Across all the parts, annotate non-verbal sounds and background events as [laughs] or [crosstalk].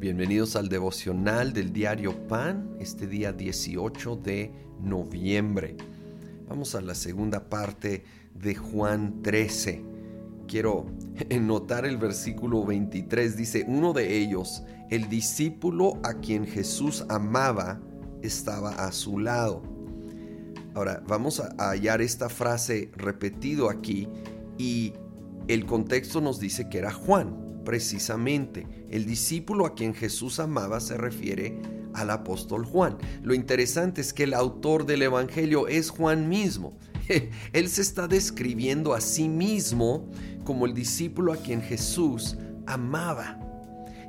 Bienvenidos al devocional del diario Pan, este día 18 de noviembre. Vamos a la segunda parte de Juan 13. Quiero [laughs] notar el versículo 23. Dice, uno de ellos, el discípulo a quien Jesús amaba, estaba a su lado. Ahora, vamos a hallar esta frase repetido aquí y el contexto nos dice que era Juan precisamente. El discípulo a quien Jesús amaba se refiere al apóstol Juan. Lo interesante es que el autor del Evangelio es Juan mismo. [laughs] Él se está describiendo a sí mismo como el discípulo a quien Jesús amaba.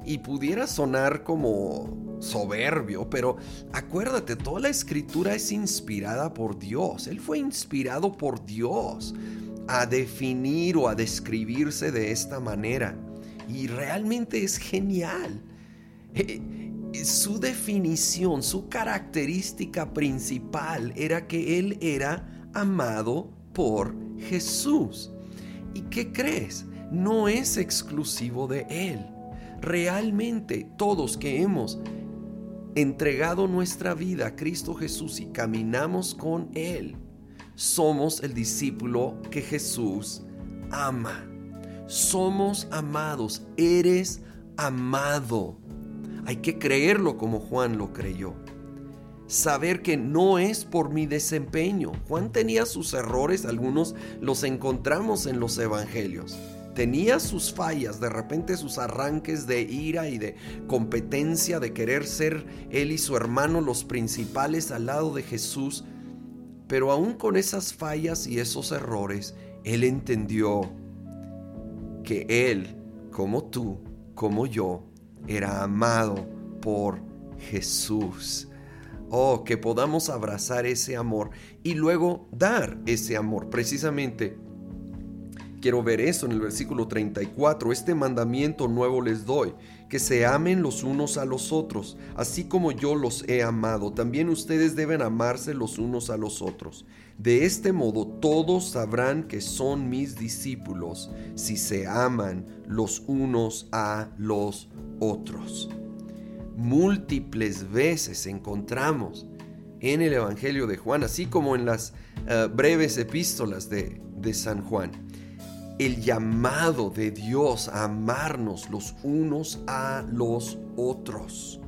Y pudiera sonar como soberbio, pero acuérdate, toda la escritura es inspirada por Dios. Él fue inspirado por Dios a definir o a describirse de esta manera y realmente es genial. Eh, eh, su definición, su característica principal era que él era amado por Jesús. ¿Y qué crees? No es exclusivo de él. Realmente todos que hemos entregado nuestra vida a Cristo Jesús y caminamos con Él, somos el discípulo que Jesús ama somos amados, eres amado. Hay que creerlo como Juan lo creyó. Saber que no es por mi desempeño. Juan tenía sus errores, algunos los encontramos en los evangelios. Tenía sus fallas, de repente sus arranques de ira y de competencia, de querer ser él y su hermano los principales al lado de Jesús. Pero aún con esas fallas y esos errores, él entendió que Él, como tú, como yo, era amado por Jesús. Oh, que podamos abrazar ese amor y luego dar ese amor. Precisamente quiero ver eso en el versículo 34. Este mandamiento nuevo les doy, que se amen los unos a los otros, así como yo los he amado. También ustedes deben amarse los unos a los otros. De este modo todos sabrán que son mis discípulos si se aman los unos a los otros. Múltiples veces encontramos en el Evangelio de Juan, así como en las eh, breves epístolas de, de San Juan, el llamado de Dios a amarnos los unos a los otros.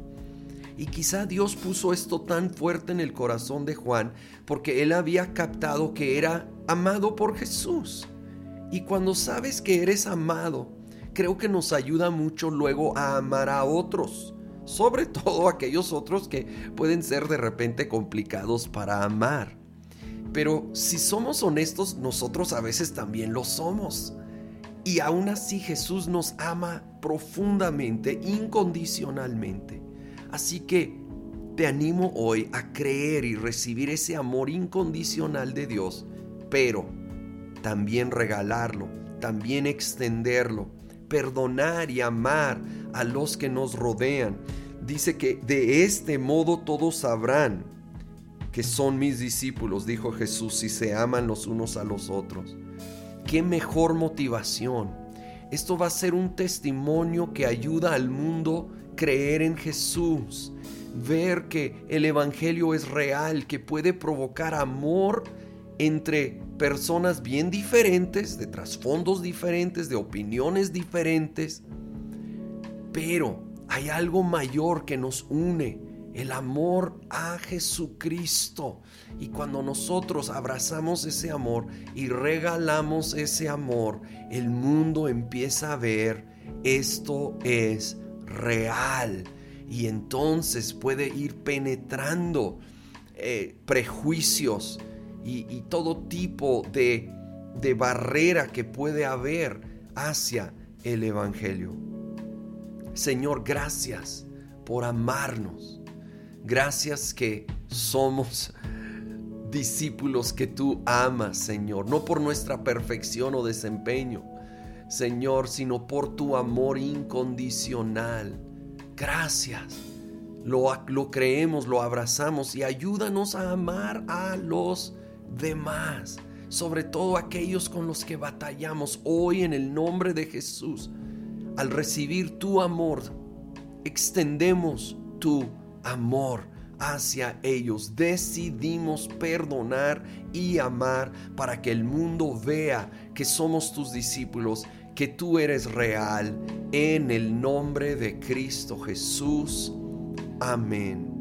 Y quizá Dios puso esto tan fuerte en el corazón de Juan porque él había captado que era amado por Jesús. Y cuando sabes que eres amado, creo que nos ayuda mucho luego a amar a otros, sobre [laughs] todo aquellos otros que pueden ser de repente complicados para amar. Pero si somos honestos, nosotros a veces también lo somos. Y aún así Jesús nos ama profundamente, incondicionalmente. Así que te animo hoy a creer y recibir ese amor incondicional de Dios, pero también regalarlo, también extenderlo, perdonar y amar a los que nos rodean. Dice que de este modo todos sabrán que son mis discípulos, dijo Jesús, si se aman los unos a los otros. Qué mejor motivación. Esto va a ser un testimonio que ayuda al mundo creer en Jesús, ver que el Evangelio es real, que puede provocar amor entre personas bien diferentes, de trasfondos diferentes, de opiniones diferentes, pero hay algo mayor que nos une, el amor a Jesucristo. Y cuando nosotros abrazamos ese amor y regalamos ese amor, el mundo empieza a ver esto es real y entonces puede ir penetrando eh, prejuicios y, todo tipo de, de barrera que puede haber hacia el Evangelio. Señor, gracias por amarnos. Gracias que somos discípulos que tú amas, Señor, no por nuestra perfección o desempeño, Señor, sino por tu amor incondicional. Gracias. Lo, lo, creemos, lo abrazamos y ayúdanos a amar a los demás, sobre todo aquellos con los que batallamos hoy en el nombre de Jesús. Al recibir tu amor, extendemos tu amor hacia ellos. Decidimos perdonar y amar para que el mundo vea que somos tus discípulos, que tú eres real. En el nombre de Cristo Jesús. Amén.